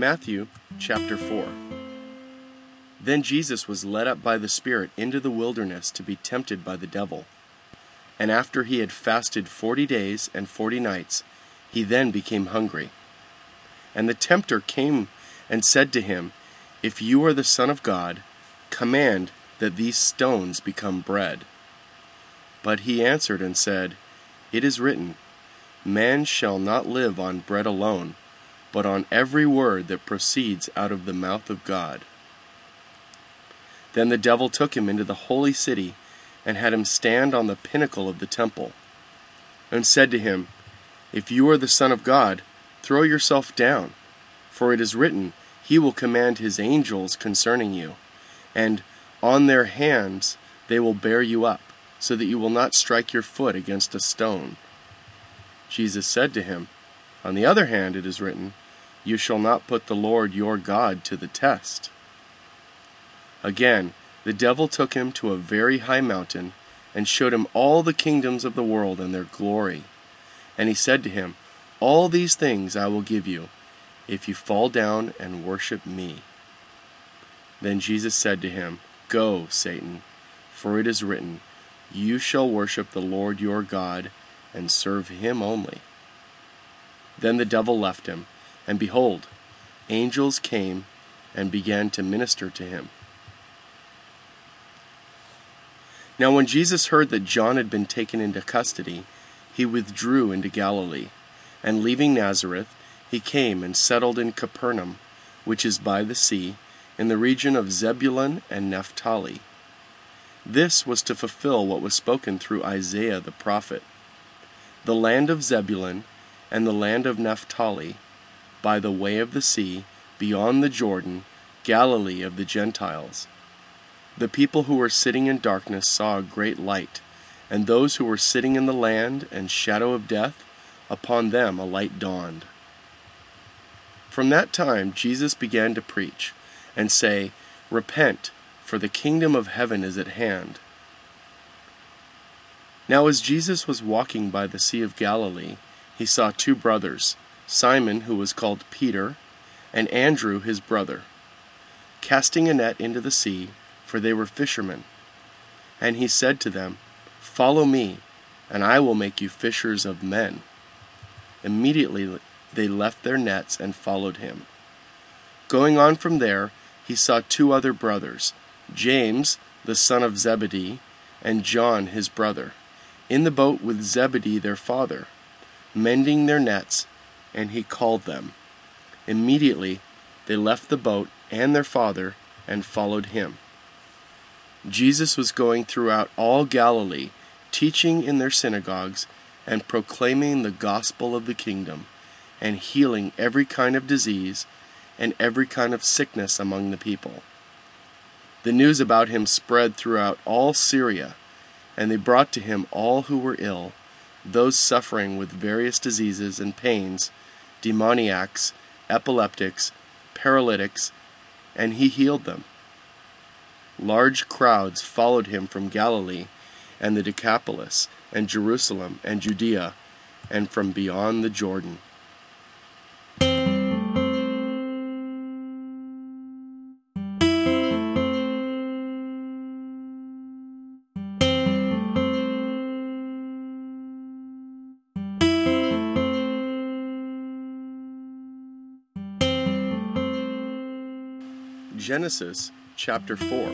Matthew chapter 4 Then Jesus was led up by the Spirit into the wilderness to be tempted by the devil. And after he had fasted forty days and forty nights, he then became hungry. And the tempter came and said to him, If you are the Son of God, command that these stones become bread. But he answered and said, It is written, Man shall not live on bread alone, but on every word that proceeds out of the mouth of God. Then the devil took him into the holy city, and had him stand on the pinnacle of the temple, and said to him, If you are the Son of God, throw yourself down, for it is written, He will command His angels concerning you, and on their hands they will bear you up, so that you will not strike your foot against a stone. Jesus said to him, On the other hand, it is written, You shall not put the Lord your God to the test. Again, the devil took him to a very high mountain, and showed him all the kingdoms of the world and their glory. And he said to him, All these things I will give you, if you fall down and worship me. Then Jesus said to him, Go, Satan, for it is written, You shall worship the Lord your God and serve him only. Then the devil left him, and behold, angels came and began to minister to him. Now, when Jesus heard that John had been taken into custody, he withdrew into Galilee, and leaving Nazareth, he came and settled in Capernaum, which is by the sea, in the region of Zebulun and Naphtali. This was to fulfill what was spoken through Isaiah the prophet the land of Zebulun and the land of Naphtali, by the way of the sea, beyond the Jordan, Galilee of the Gentiles. The people who were sitting in darkness saw a great light, and those who were sitting in the land and shadow of death, upon them a light dawned. From that time Jesus began to preach, and say, Repent, for the kingdom of heaven is at hand. Now, as Jesus was walking by the Sea of Galilee, he saw two brothers, Simon, who was called Peter, and Andrew, his brother, casting a net into the sea, for they were fishermen. And he said to them, Follow me, and I will make you fishers of men. Immediately they left their nets and followed him. Going on from there, he saw two other brothers, James, the son of Zebedee, and John, his brother in the boat with Zebedee their father, mending their nets, and he called them. Immediately they left the boat and their father and followed him. Jesus was going throughout all Galilee, teaching in their synagogues and proclaiming the gospel of the kingdom, and healing every kind of disease and every kind of sickness among the people. The news about him spread throughout all Syria and they brought to him all who were ill, those suffering with various diseases and pains, demoniacs, epileptics, paralytics, and he healed them. Large crowds followed him from Galilee and the Decapolis, and Jerusalem and Judea, and from beyond the Jordan. Genesis chapter 4.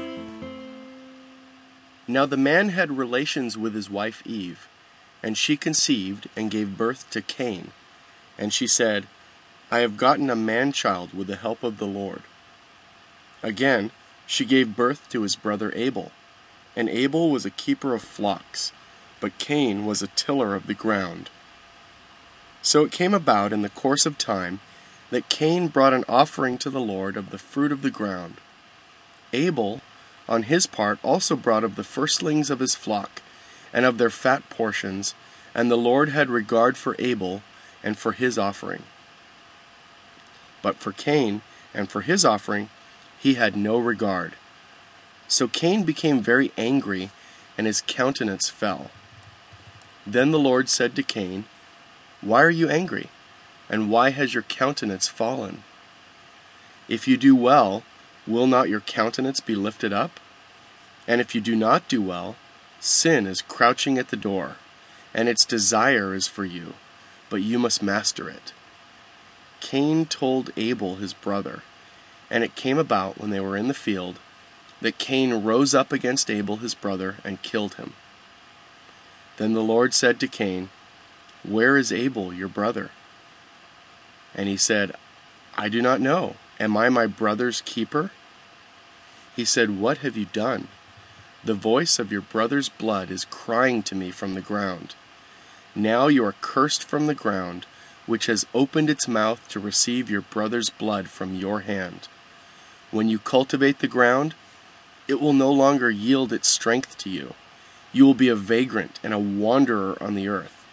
Now the man had relations with his wife Eve, and she conceived and gave birth to Cain. And she said, I have gotten a man child with the help of the Lord. Again, she gave birth to his brother Abel. And Abel was a keeper of flocks, but Cain was a tiller of the ground. So it came about in the course of time that Cain brought an offering to the Lord of the fruit of the ground. Abel, on his part, also brought of the firstlings of his flock, and of their fat portions, and the Lord had regard for Abel and for his offering. But for Cain and for his offering he had no regard. So Cain became very angry, and his countenance fell. Then the Lord said to Cain, Why are you angry? And why has your countenance fallen? If you do well, will not your countenance be lifted up? And if you do not do well, sin is crouching at the door, and its desire is for you, but you must master it. Cain told Abel his brother, and it came about when they were in the field that Cain rose up against Abel his brother and killed him. Then the Lord said to Cain, Where is Abel your brother? And he said, I do not know. Am I my brother's keeper? He said, What have you done? The voice of your brother's blood is crying to me from the ground. Now you are cursed from the ground, which has opened its mouth to receive your brother's blood from your hand. When you cultivate the ground, it will no longer yield its strength to you. You will be a vagrant and a wanderer on the earth.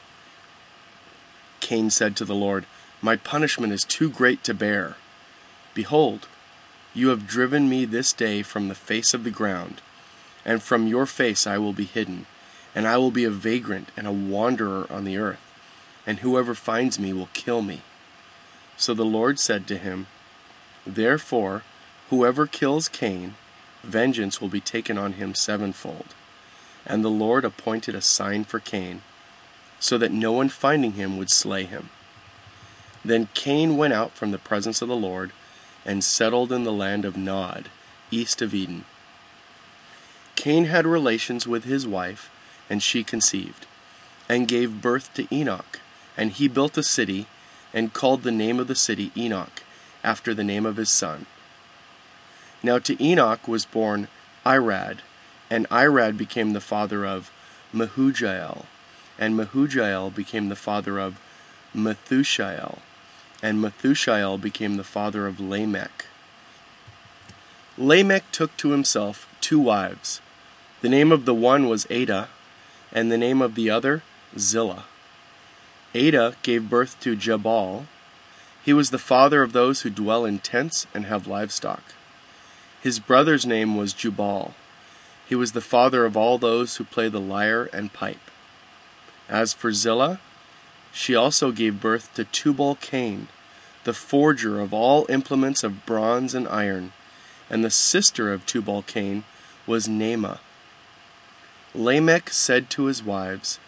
Cain said to the Lord, My punishment is too great to bear. Behold, you have driven me this day from the face of the ground, and from your face I will be hidden, and I will be a vagrant and a wanderer on the earth, and whoever finds me will kill me. So the Lord said to him, Therefore, whoever kills Cain, vengeance will be taken on him sevenfold. And the Lord appointed a sign for Cain, so that no one finding him would slay him. Then Cain went out from the presence of the Lord, and settled in the land of Nod, east of Eden. Cain had relations with his wife, and she conceived, and gave birth to Enoch, and he built a city, and called the name of the city Enoch, after the name of his son. Now to Enoch was born Irad, and Irad became the father of Mehujael, and Mehujael became the father of Methushael, and Methushael became the father of Lamech. Lamech took to himself two wives. The name of the one was Ada, and the name of the other Zillah. Ada gave birth to Jabal. He was the father of those who dwell in tents and have livestock. His brother's name was Jubal. He was the father of all those who play the lyre and pipe. As for Zillah, she also gave birth to Tubal Cain, the forger of all implements of bronze and iron, and the sister of Tubal Cain was Naamah. Lamech said to his wives,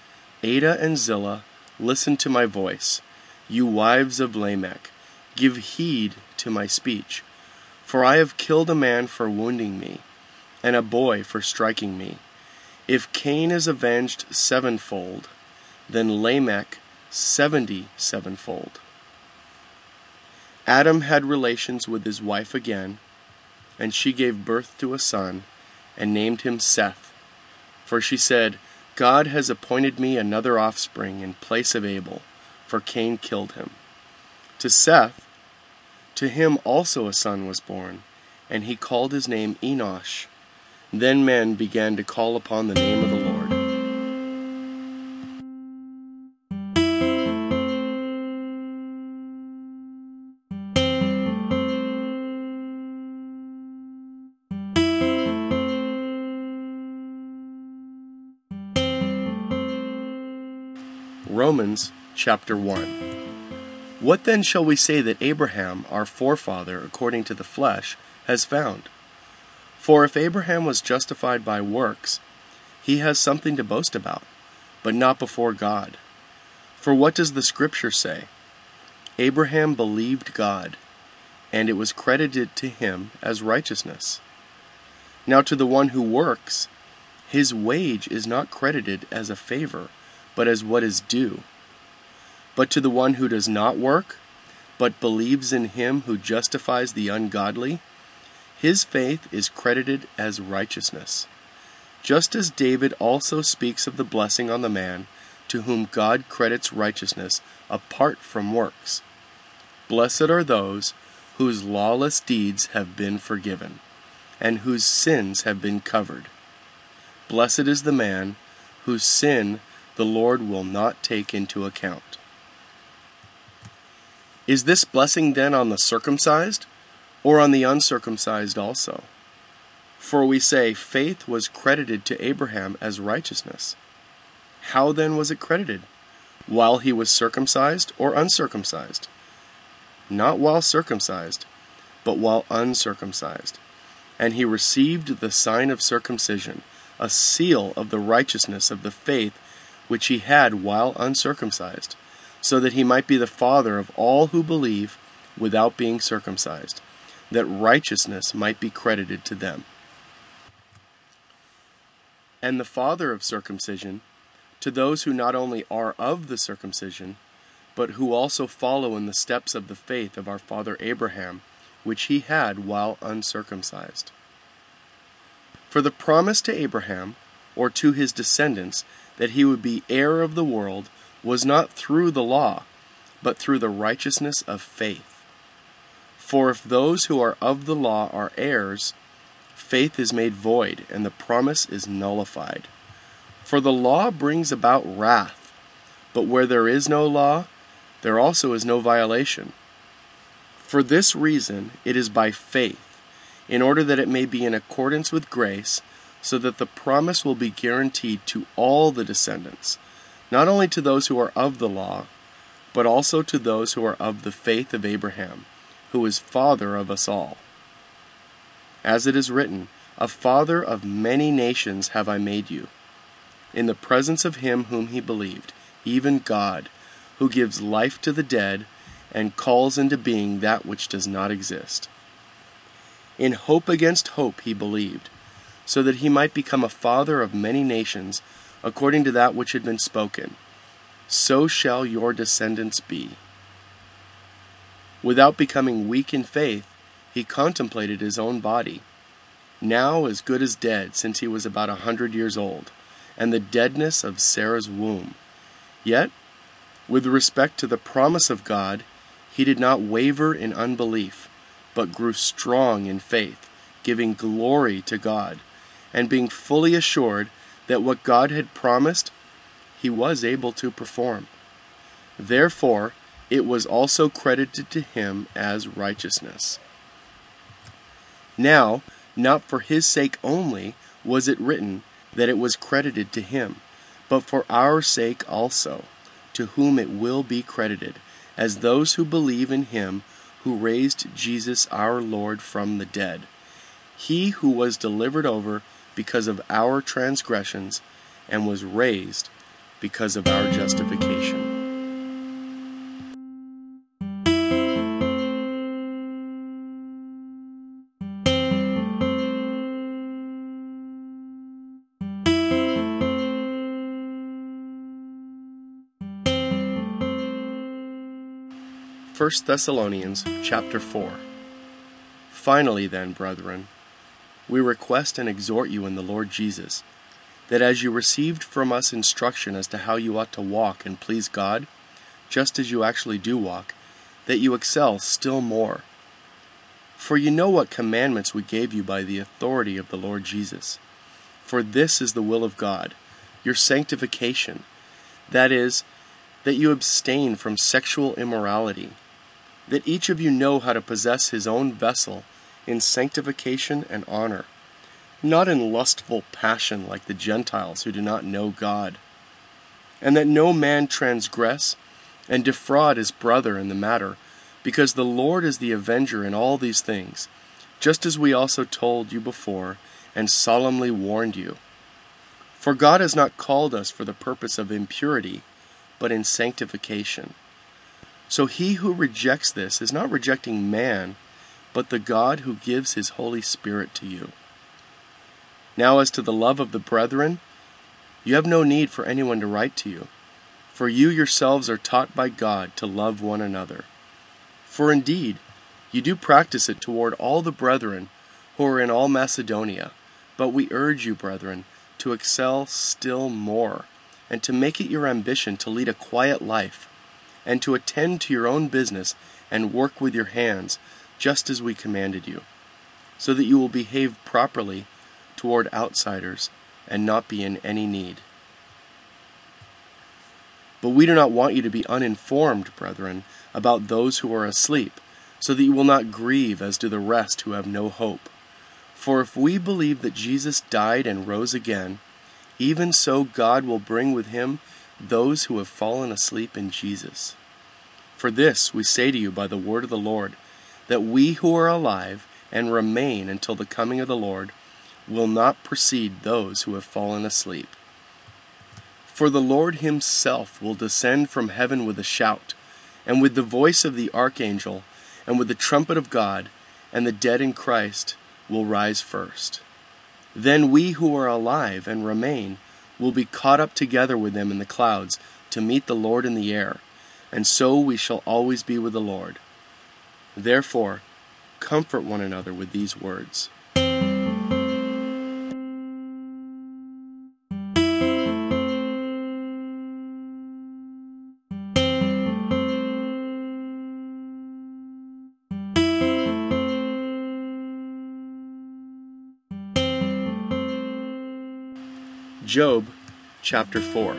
Ada and Zillah, listen to my voice. You wives of Lamech, give heed to my speech. For I have killed a man for wounding me, and a boy for striking me. If Cain is avenged sevenfold, then Lamech seventy sevenfold. Adam had relations with his wife again, and she gave birth to a son, and named him Seth. For she said, God has appointed me another offspring in place of Abel, for Cain killed him. To Seth, to him also a son was born, and he called his name Enosh. Then men began to call upon the name of the Lord. Romans chapter 1 what then shall we say that Abraham, our forefather, according to the flesh, has found? For if Abraham was justified by works, he has something to boast about, but not before God. For what does the Scripture say? Abraham believed God, and it was credited to him as righteousness. Now to the one who works, his wage is not credited as a favor, but as what is due. But to the one who does not work, but believes in him who justifies the ungodly, his faith is credited as righteousness. Just as David also speaks of the blessing on the man to whom God credits righteousness apart from works. Blessed are those whose lawless deeds have been forgiven, and whose sins have been covered. Blessed is the man whose sin the Lord will not take into account. Is this blessing then on the circumcised, or on the uncircumcised also? For we say, faith was credited to Abraham as righteousness. How then was it credited? While he was circumcised or uncircumcised? Not while circumcised, but while uncircumcised. And he received the sign of circumcision, a seal of the righteousness of the faith which he had while uncircumcised, so that he might be the father of all who believe without being circumcised, that righteousness might be credited to them. And the father of circumcision, to those who not only are of the circumcision, but who also follow in the steps of the faith of our father Abraham, which he had while uncircumcised. For the promise to Abraham, or to his descendants, that he would be heir of the world, was not through the law, but through the righteousness of faith. For if those who are of the law are heirs, faith is made void, and the promise is nullified. For the law brings about wrath, but where there is no law, there also is no violation. For this reason, it is by faith, in order that it may be in accordance with grace, so that the promise will be guaranteed to all the descendants, not only to those who are of the law, but also to those who are of the faith of Abraham, who is father of us all. As it is written, A father of many nations have I made you, in the presence of him whom he believed, even God who gives life to the dead and calls into being that which does not exist. In hope against hope he believed, so that he might become a father of many nations, according to that which had been spoken. So shall your descendants be. Without becoming weak in faith, he contemplated his own body, now as good as dead, since he was about a hundred years old, and the deadness of Sarah's womb. Yet with respect to the promise of God, he did not waver in unbelief, but grew strong in faith, giving glory to God, and being fully assured that what God had promised, he was able to perform. Therefore, it was also credited to him as righteousness. Now, not for his sake only was it written that it was credited to him, but for our sake also to whom it will be credited, as those who believe in him who raised Jesus our Lord from the dead. He who was delivered over because of our transgressions and was raised because of our justification. 1 Thessalonians chapter 4 Finally then, brethren, we request and exhort you in the Lord Jesus, that as you received from us instruction as to how you ought to walk and please God, just as you actually do walk, that you excel still more. For you know what commandments we gave you by the authority of the Lord Jesus. For this is the will of God, your sanctification, that is, that you abstain from sexual immorality that each of you know how to possess his own vessel in sanctification and honor, not in lustful passion like the Gentiles who do not know God, and that no man transgress and defraud his brother in the matter, because the Lord is the avenger in all these things, just as we also told you before and solemnly warned you. For God has not called us for the purpose of impurity, but in sanctification. So he who rejects this is not rejecting man, but the God who gives his Holy Spirit to you. Now, as to the love of the brethren, you have no need for anyone to write to you, for you yourselves are taught by God to love one another. For indeed, you do practice it toward all the brethren who are in all Macedonia, but we urge you, brethren, to excel still more, and to make it your ambition to lead a quiet life and to attend to your own business and work with your hands, just as we commanded you, so that you will behave properly toward outsiders and not be in any need. But we do not want you to be uninformed, brethren, about those who are asleep, so that you will not grieve as do the rest who have no hope. For if we believe that Jesus died and rose again, even so God will bring with him those who have fallen asleep in Jesus. For this we say to you by the word of the Lord, that we who are alive and remain until the coming of the Lord will not precede those who have fallen asleep. For the Lord himself will descend from heaven with a shout, and with the voice of the archangel, and with the trumpet of God, and the dead in Christ will rise first. Then we who are alive and remain will be caught up together with them in the clouds to meet the Lord in the air, and so we shall always be with the Lord. Therefore, comfort one another with these words. Job chapter 4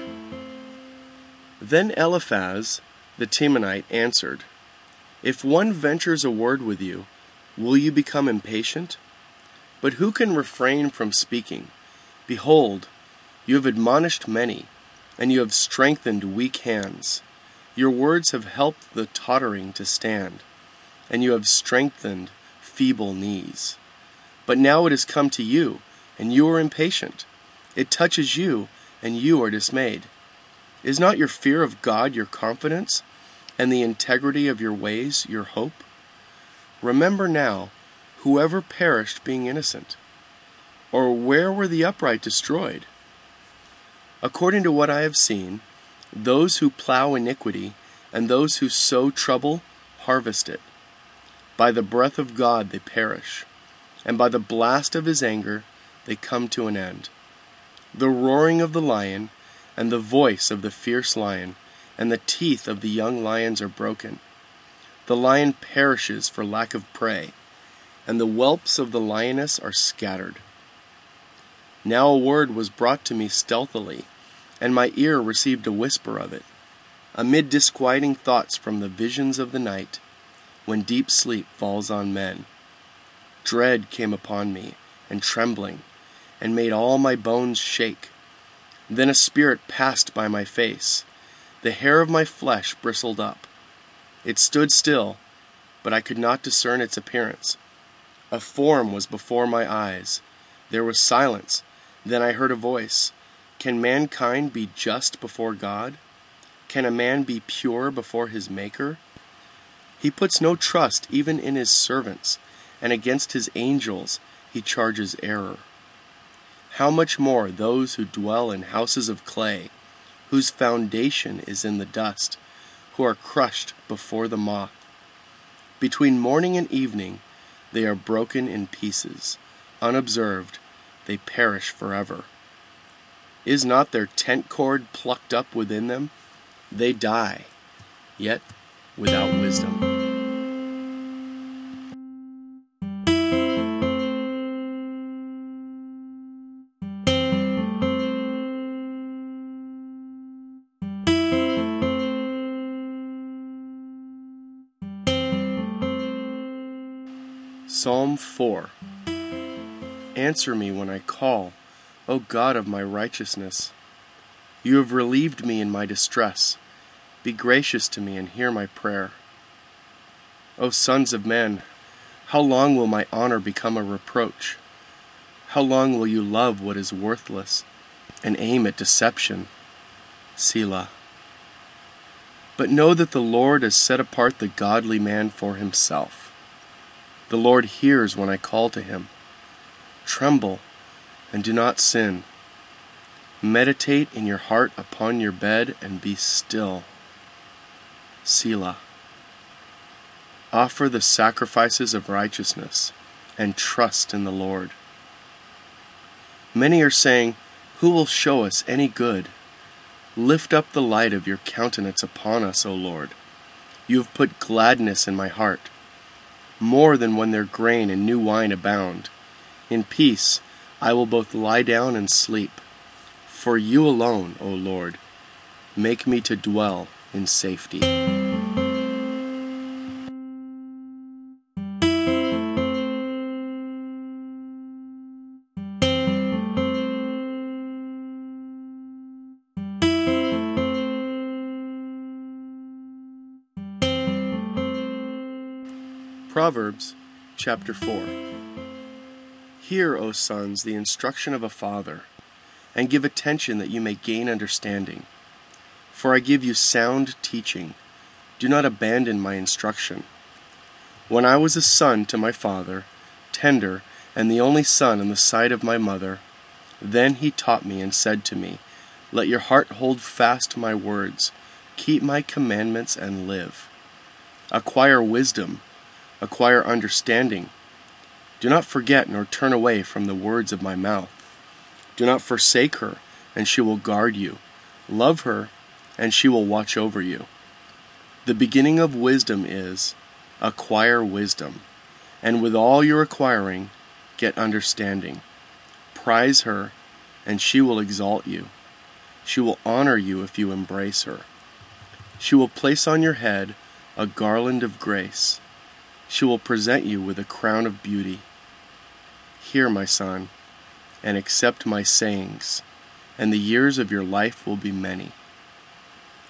Then Eliphaz the Temanite answered, If one ventures a word with you, will you become impatient? But who can refrain from speaking? Behold, you have admonished many, and you have strengthened weak hands. Your words have helped the tottering to stand, and you have strengthened feeble knees. But now it has come to you, and you are impatient. It touches you, and you are dismayed. Is not your fear of God your confidence, and the integrity of your ways your hope? Remember now, whoever perished being innocent, or where were the upright destroyed? According to what I have seen, those who plow iniquity and those who sow trouble harvest it. By the breath of God they perish, and by the blast of his anger they come to an end the roaring of the lion, and the voice of the fierce lion, and the teeth of the young lions are broken. The lion perishes for lack of prey, and the whelps of the lioness are scattered. Now a word was brought to me stealthily, and my ear received a whisper of it, amid disquieting thoughts from the visions of the night, when deep sleep falls on men. Dread came upon me, and trembling and made all my bones shake. Then a spirit passed by my face. The hair of my flesh bristled up. It stood still, but I could not discern its appearance. A form was before my eyes. There was silence. Then I heard a voice Can mankind be just before God? Can a man be pure before his Maker? He puts no trust even in his servants, and against his angels he charges error how much more those who dwell in houses of clay, whose foundation is in the dust, who are crushed before the moth. Between morning and evening they are broken in pieces. Unobserved, they perish forever. Is not their tent cord plucked up within them? They die, yet without wisdom. Psalm 4 Answer me when I call, O God of my righteousness. You have relieved me in my distress. Be gracious to me and hear my prayer. O sons of men, how long will my honor become a reproach? How long will you love what is worthless and aim at deception? Selah. But know that the Lord has set apart the godly man for himself. The Lord hears when I call to him. Tremble and do not sin. Meditate in your heart upon your bed and be still. Selah. Offer the sacrifices of righteousness and trust in the Lord. Many are saying, Who will show us any good? Lift up the light of your countenance upon us, O Lord. You have put gladness in my heart more than when their grain and new wine abound. In peace I will both lie down and sleep. For you alone, O Lord, make me to dwell in safety. Proverbs chapter 4 Hear, O sons, the instruction of a father, and give attention that you may gain understanding. For I give you sound teaching. Do not abandon my instruction. When I was a son to my father, tender, and the only son in the sight of my mother, then he taught me and said to me, Let your heart hold fast my words, keep my commandments and live. Acquire wisdom, acquire understanding. Do not forget nor turn away from the words of my mouth. Do not forsake her, and she will guard you. Love her, and she will watch over you. The beginning of wisdom is acquire wisdom, and with all your acquiring, get understanding. Prize her, and she will exalt you. She will honor you if you embrace her. She will place on your head a garland of grace. She will present you with a crown of beauty. Hear, my son, and accept my sayings, and the years of your life will be many.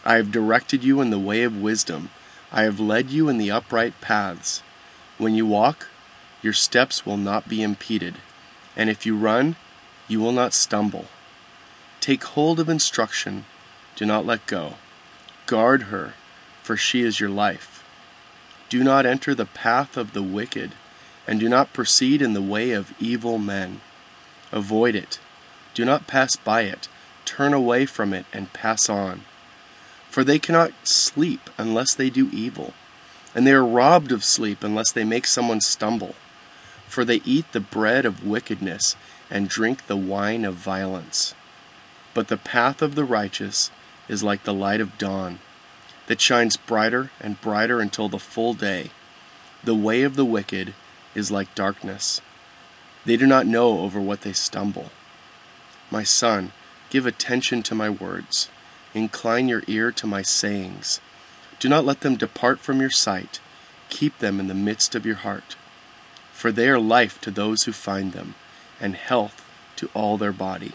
I have directed you in the way of wisdom. I have led you in the upright paths. When you walk, your steps will not be impeded, and if you run, you will not stumble. Take hold of instruction, do not let go. Guard her, for she is your life. Do not enter the path of the wicked, and do not proceed in the way of evil men. Avoid it. Do not pass by it. Turn away from it and pass on. For they cannot sleep unless they do evil, and they are robbed of sleep unless they make someone stumble. For they eat the bread of wickedness and drink the wine of violence. But the path of the righteous is like the light of dawn, that shines brighter and brighter until the full day. The way of the wicked is like darkness. They do not know over what they stumble. My son, give attention to my words. Incline your ear to my sayings. Do not let them depart from your sight. Keep them in the midst of your heart. For they are life to those who find them and health to all their body.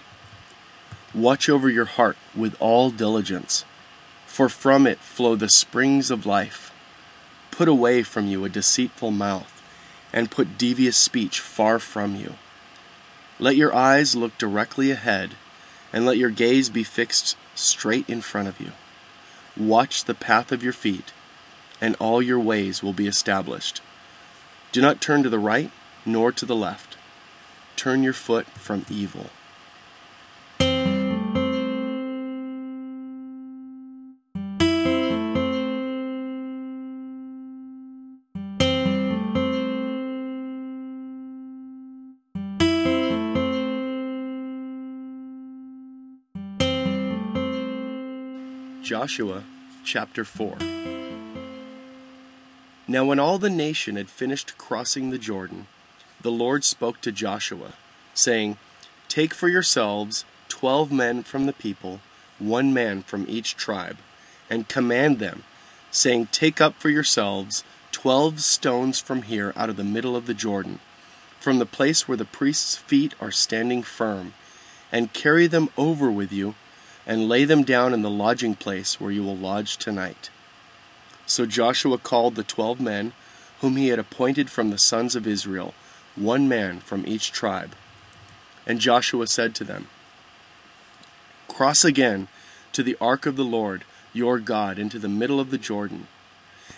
Watch over your heart with all diligence, for from it flow the springs of life. Put away from you a deceitful mouth, and put devious speech far from you. Let your eyes look directly ahead, and let your gaze be fixed straight in front of you. Watch the path of your feet, and all your ways will be established. Do not turn to the right nor to the left turn your foot from evil. Joshua chapter 4 Now, when all the nation had finished crossing the Jordan, the Lord spoke to Joshua, saying, Take for yourselves twelve men from the people, one man from each tribe, and command them, saying, Take up for yourselves twelve stones from here out of the middle of the Jordan, from the place where the priest's feet are standing firm, and carry them over with you, and lay them down in the lodging place where you will lodge tonight. So Joshua called the twelve men, whom he had appointed from the sons of Israel, one man from each tribe. And Joshua said to them, Cross again to the ark of the Lord your God into the middle of the Jordan,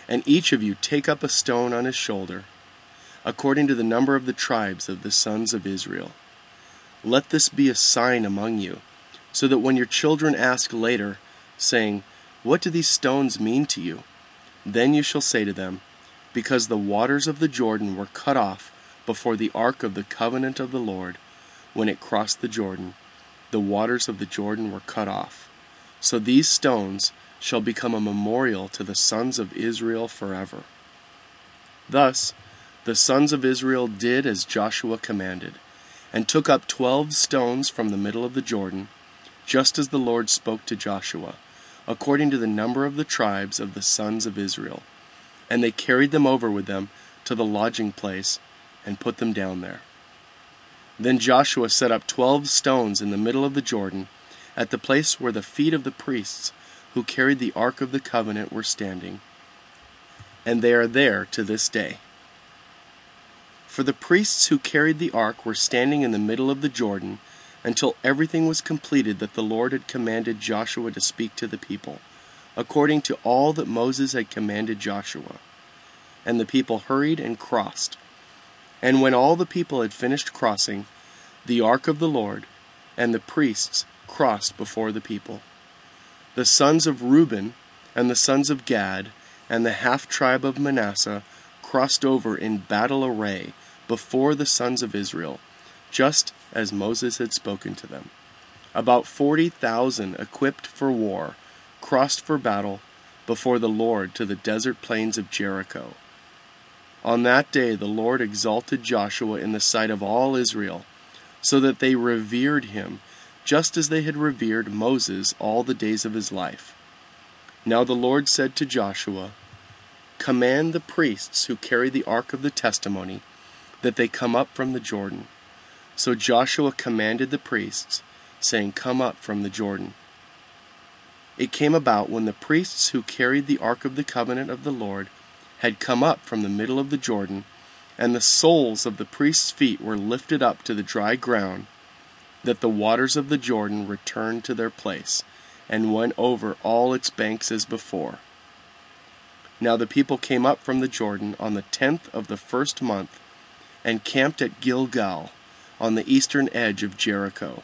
and each of you take up a stone on his shoulder, according to the number of the tribes of the sons of Israel. Let this be a sign among you, so that when your children ask later, saying, What do these stones mean to you? Then you shall say to them, Because the waters of the Jordan were cut off before the ark of the covenant of the Lord, when it crossed the Jordan, the waters of the Jordan were cut off. So these stones shall become a memorial to the sons of Israel forever. Thus the sons of Israel did as Joshua commanded, and took up twelve stones from the middle of the Jordan, just as the Lord spoke to Joshua, according to the number of the tribes of the sons of Israel. And they carried them over with them to the lodging place and put them down there. Then Joshua set up twelve stones in the middle of the Jordan, at the place where the feet of the priests who carried the ark of the covenant were standing. And they are there to this day. For the priests who carried the ark were standing in the middle of the Jordan until everything was completed that the Lord had commanded Joshua to speak to the people, according to all that Moses had commanded Joshua. And the people hurried and crossed. And when all the people had finished crossing, the ark of the Lord and the priests crossed before the people. The sons of Reuben and the sons of Gad and the half tribe of Manasseh crossed over in battle array before the sons of Israel, just as Moses had spoken to them. About forty thousand equipped for war crossed for battle before the Lord to the desert plains of Jericho. On that day the Lord exalted Joshua in the sight of all Israel, so that they revered him, just as they had revered Moses all the days of his life. Now the Lord said to Joshua, Command the priests who carry the ark of the testimony that they come up from the Jordan. So Joshua commanded the priests, saying, Come up from the Jordan. It came about when the priests who carried the ark of the covenant of the Lord had come up from the middle of the Jordan, and the soles of the priests' feet were lifted up to the dry ground, that the waters of the Jordan returned to their place, and went over all its banks as before. Now the people came up from the Jordan on the tenth of the first month, and camped at Gilgal, on the eastern edge of Jericho.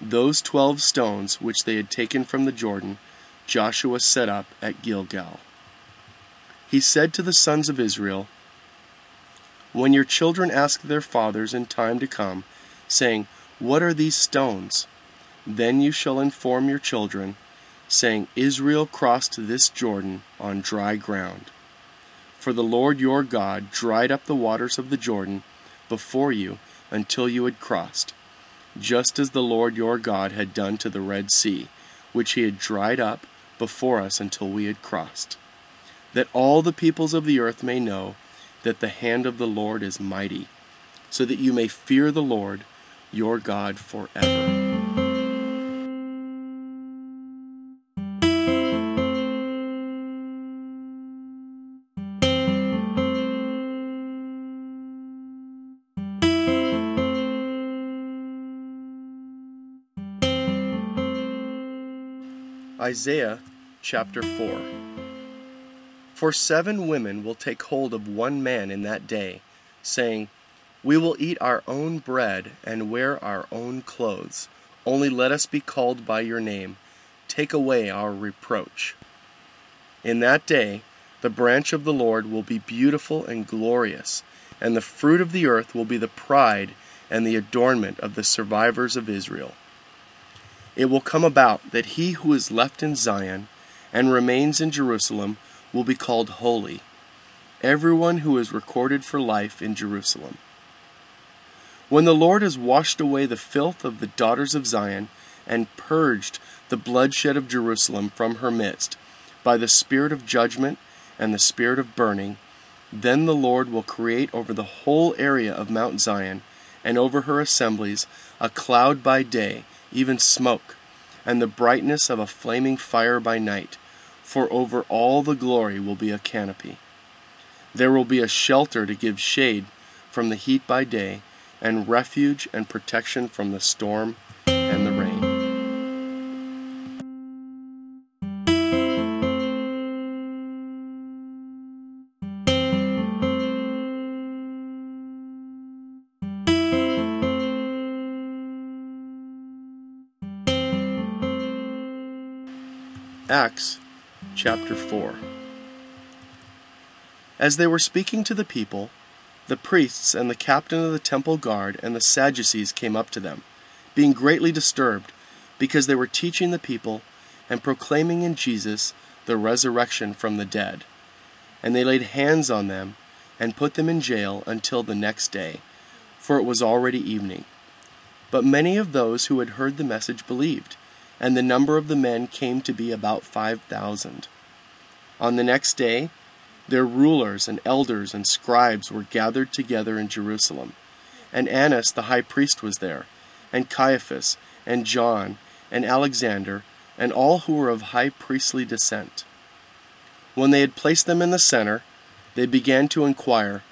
Those twelve stones which they had taken from the Jordan, Joshua set up at Gilgal. He said to the sons of Israel, When your children ask their fathers in time to come, saying, What are these stones? Then you shall inform your children, saying, Israel crossed this Jordan on dry ground. For the Lord your God dried up the waters of the Jordan before you until you had crossed, just as the Lord your God had done to the Red Sea, which he had dried up before us until we had crossed. That all the peoples of the earth may know that the hand of the Lord is mighty, so that you may fear the Lord your God forever. Isaiah chapter 4 For seven women will take hold of one man in that day, saying, We will eat our own bread and wear our own clothes. Only let us be called by your name. Take away our reproach. In that day, the branch of the Lord will be beautiful and glorious, and the fruit of the earth will be the pride and the adornment of the survivors of Israel. It will come about that he who is left in Zion and remains in Jerusalem will be called holy, everyone who is recorded for life in Jerusalem. When the Lord has washed away the filth of the daughters of Zion and purged the bloodshed of Jerusalem from her midst by the spirit of judgment and the spirit of burning, then the Lord will create over the whole area of Mount Zion and over her assemblies a cloud by day even smoke, and the brightness of a flaming fire by night, for over all the glory will be a canopy. There will be a shelter to give shade from the heat by day, and refuge and protection from the storm Acts chapter 4 As they were speaking to the people, the priests and the captain of the temple guard and the Sadducees came up to them, being greatly disturbed, because they were teaching the people and proclaiming in Jesus the resurrection from the dead. And they laid hands on them and put them in jail until the next day, for it was already evening. But many of those who had heard the message believed and the number of the men came to be about five thousand. On the next day, their rulers and elders and scribes were gathered together in Jerusalem, and Annas the high priest was there, and Caiaphas, and John, and Alexander, and all who were of high priestly descent. When they had placed them in the center, they began to inquire,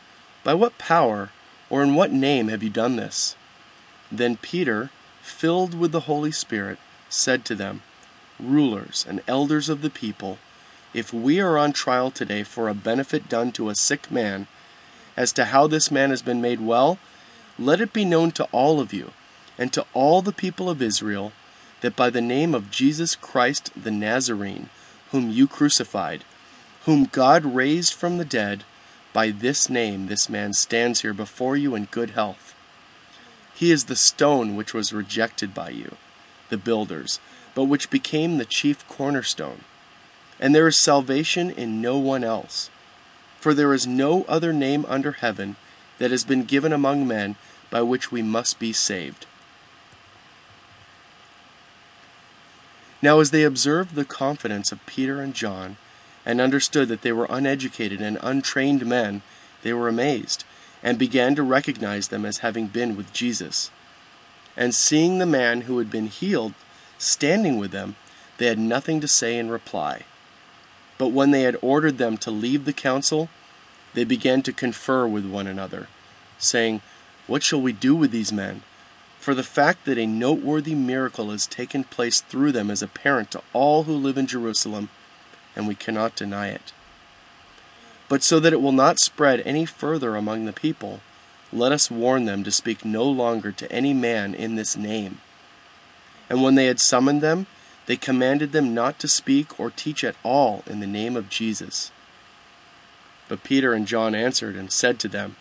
By what power Or in what name have you done this? Then Peter, filled with the Holy Spirit, said to them, Rulers and elders of the people, if we are on trial today for a benefit done to a sick man, as to how this man has been made well, let it be known to all of you and to all the people of Israel that by the name of Jesus Christ the Nazarene, whom you crucified, whom God raised from the dead, by this name this man stands here before you in good health. He is the stone which was rejected by you, the builders, but which became the chief cornerstone. And there is salvation in no one else. For there is no other name under heaven that has been given among men by which we must be saved. Now, as they observed the confidence of Peter and John, and understood that they were uneducated and untrained men, they were amazed, and began to recognize them as having been with Jesus. And seeing the man who had been healed standing with them, they had nothing to say in reply. But when they had ordered them to leave the council, they began to confer with one another, saying, What shall we do with these men? For the fact that a noteworthy miracle has taken place through them is apparent to all who live in Jerusalem, and we cannot deny it. But so that it will not spread any further among the people, let us warn them to speak no longer to any man in this name. And when they had summoned them, they commanded them not to speak or teach at all in the name of Jesus. But Peter and John answered and said to them,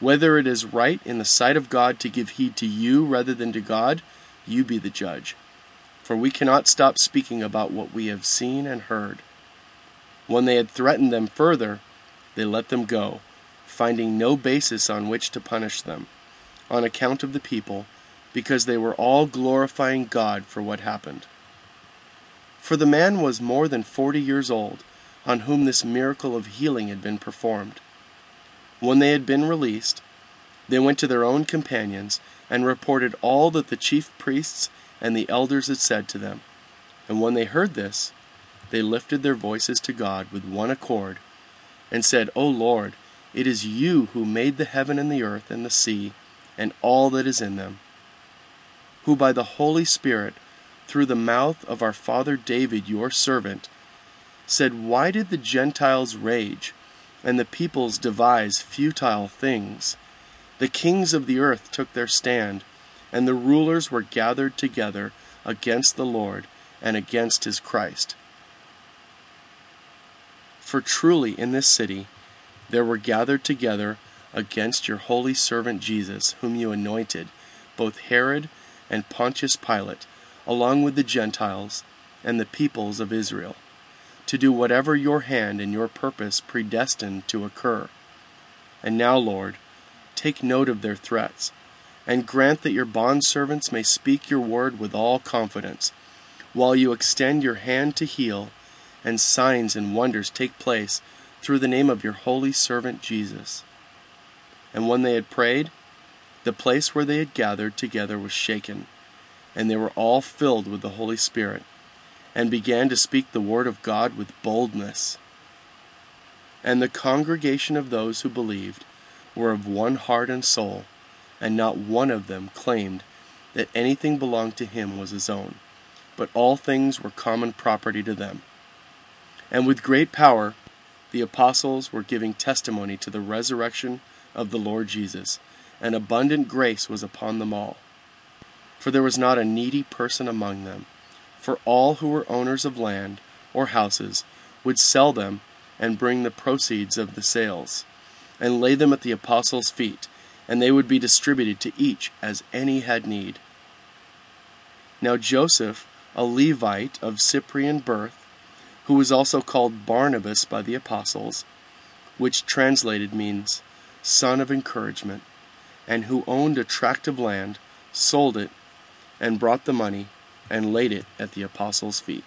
Whether it is right in the sight of God to give heed to you rather than to God, you be the judge. For we cannot stop speaking about what we have seen and heard. When they had threatened them further, they let them go, finding no basis on which to punish them, on account of the people, because they were all glorifying God for what happened. For the man was more than forty years old, on whom this miracle of healing had been performed. When they had been released, they went to their own companions and reported all that the chief priests and the elders had said to them. And when they heard this, they lifted their voices to God with one accord, and said, O Lord, it is you who made the heaven and the earth and the sea and all that is in them, who by the Holy Spirit through the mouth of our father David, your servant, said, Why did the Gentiles rage, and the peoples devise futile things? The kings of the earth took their stand, and the rulers were gathered together against the Lord and against his Christ. For truly in this city there were gathered together against your holy servant Jesus, whom you anointed, both Herod and Pontius Pilate along with the Gentiles and the peoples of Israel, to do whatever your hand and your purpose predestined to occur. And now, Lord, take note of their threats, and grant that your bondservants may speak your word with all confidence, while you extend your hand to heal, and signs and wonders take place through the name of your holy servant Jesus. And when they had prayed, the place where they had gathered together was shaken and they were all filled with the Holy Spirit, and began to speak the word of God with boldness. And the congregation of those who believed were of one heart and soul, and not one of them claimed that anything belonged to him was his own, but all things were common property to them. And with great power the apostles were giving testimony to the resurrection of the Lord Jesus, and abundant grace was upon them all for there was not a needy person among them. For all who were owners of land or houses would sell them and bring the proceeds of the sales, and lay them at the apostles' feet, and they would be distributed to each as any had need. Now Joseph, a Levite of Cyprian birth, who was also called Barnabas by the apostles, which translated means son of encouragement, and who owned a tract of land, sold it and brought the money and laid it at the apostles' feet.